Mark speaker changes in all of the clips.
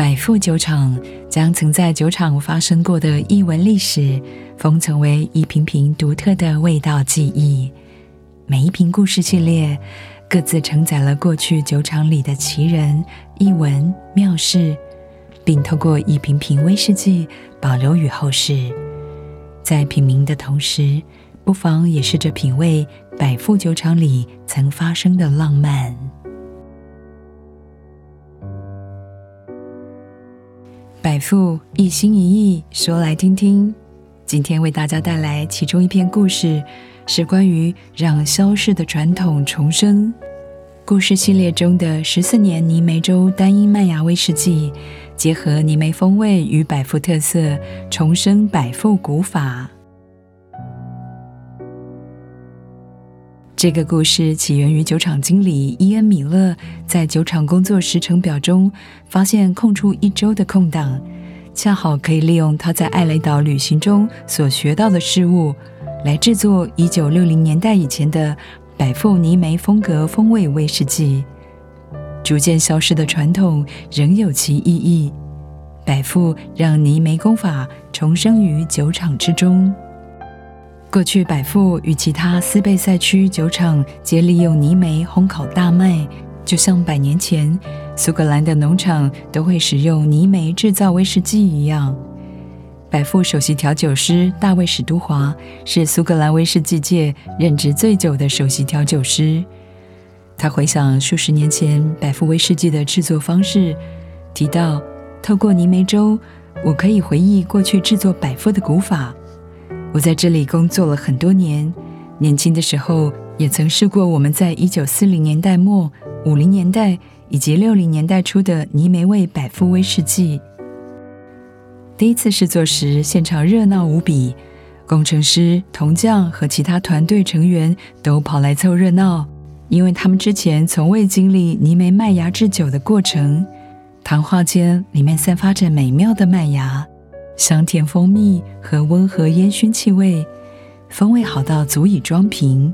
Speaker 1: 百富酒厂将曾在酒厂发生过的异闻历史封存为一瓶瓶独特的味道记忆。每一瓶故事系列各自承载了过去酒厂里的奇人、异闻、妙事，并透过一瓶瓶威士忌保留与后世。在品茗的同时，不妨也试着品味百富酒厂里曾发生的浪漫。百富一心一意说来听听，今天为大家带来其中一篇故事，是关于让消逝的传统重生。故事系列中的十四年泥煤州单一麦芽威士忌，结合泥煤风味与百富特色，重生百富古法。这个故事起源于酒厂经理伊恩·米勒在酒厂工作时程表中发现空出一周的空档，恰好可以利用他在艾雷岛旅行中所学到的事物，来制作一九六零年代以前的百富泥煤风格风味威士忌。逐渐消失的传统仍有其意义，百富让泥煤工法重生于酒厂之中。过去，百富与其他斯贝塞区酒厂皆利用泥煤烘烤大麦，就像百年前苏格兰的农场都会使用泥煤制造威士忌一样。百富首席调酒师大卫史都华是苏格兰威士忌界任职最久的首席调酒师。他回想数十年前百富威士忌的制作方式，提到：透过泥煤粥，我可以回忆过去制作百富的古法。我在这里工作了很多年，年轻的时候也曾试过我们在一九四零年代末、五零年代以及六零年代初的泥煤味百富威士忌。第一次试作时，现场热闹无比，工程师、铜匠和其他团队成员都跑来凑热闹，因为他们之前从未经历泥煤麦芽制酒的过程。谈话间，里面散发着美妙的麦芽。香甜蜂蜜和温和烟熏气味，风味好到足以装瓶。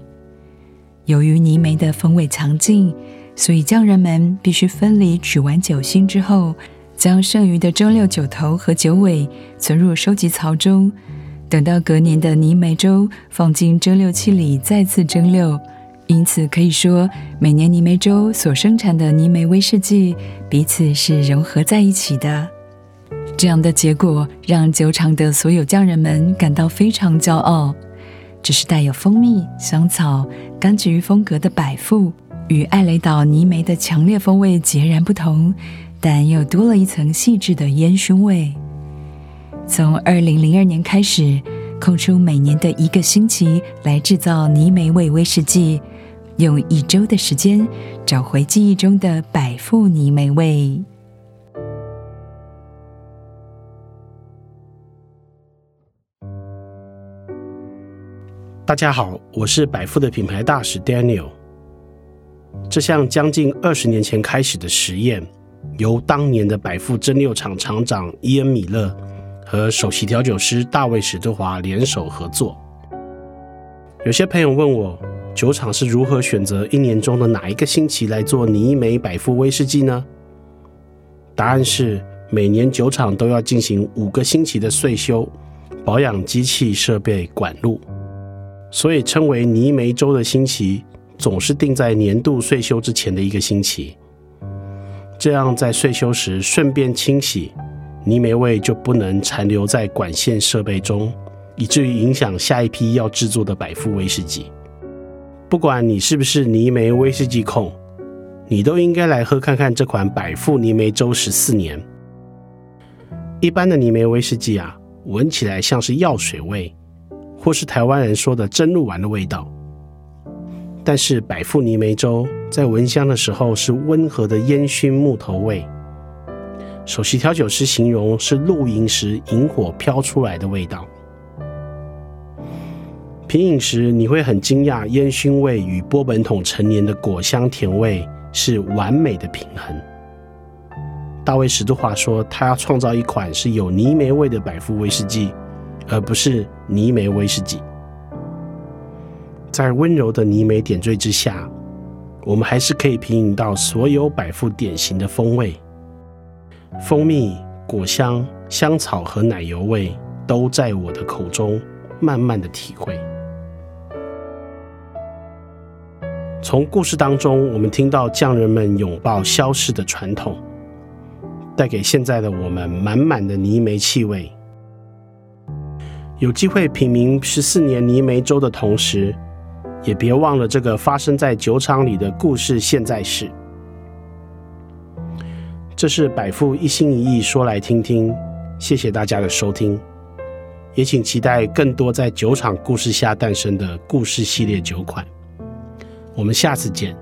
Speaker 1: 由于泥煤的风味强劲，所以匠人们必须分离取完酒心之后，将剩余的蒸馏酒头和酒尾存入收集槽中，等到隔年的泥煤粥放进蒸馏器里再次蒸馏。因此可以说，每年泥煤粥所生产的泥煤威士忌彼此是融合在一起的。这样的结果让酒厂的所有匠人们感到非常骄傲。只是带有蜂蜜、香草、柑橘风格的百富，与艾雷岛泥煤的强烈风味截然不同，但又多了一层细致的烟熏味。从二零零二年开始，空出每年的一个星期来制造泥煤味威士忌，用一周的时间找回记忆中的百富泥煤味。
Speaker 2: 大家好，我是百富的品牌大使 Daniel。这项将近二十年前开始的实验，由当年的百富蒸馏厂厂长伊恩·米勒和首席调酒师大卫·史都华联手合作。有些朋友问我，酒厂是如何选择一年中的哪一个星期来做泥煤百富威士忌呢？答案是，每年酒厂都要进行五个星期的岁修，保养机器设备管路。所以称为泥煤粥的星期，总是定在年度岁修之前的一个星期。这样在岁修时顺便清洗，泥煤味就不能残留在管线设备中，以至于影响下一批要制作的百富威士忌。不管你是不是泥煤威士忌控，你都应该来喝看看这款百富泥煤粥十四年。一般的泥煤威士忌啊，闻起来像是药水味。或是台湾人说的蒸鹿丸的味道，但是百富泥煤粥在闻香的时候是温和的烟熏木头味。首席调酒师形容是露营时萤火飘出来的味道。品饮时你会很惊讶，烟熏味与波本桶陈年的果香甜味是完美的平衡。大卫史都华说，他要创造一款是有泥煤味的百富威士忌。而不是泥煤威士忌，在温柔的泥煤点缀之下，我们还是可以品饮到所有百富典型的风味。蜂蜜、果香、香草和奶油味都在我的口中慢慢的体会。从故事当中，我们听到匠人们拥抱消逝的传统，带给现在的我们满满的泥煤气味。有机会品茗十四年泥煤粥的同时，也别忘了这个发生在酒厂里的故事现在是。这是百富一心一意说来听听，谢谢大家的收听，也请期待更多在酒厂故事下诞生的故事系列酒款。我们下次见。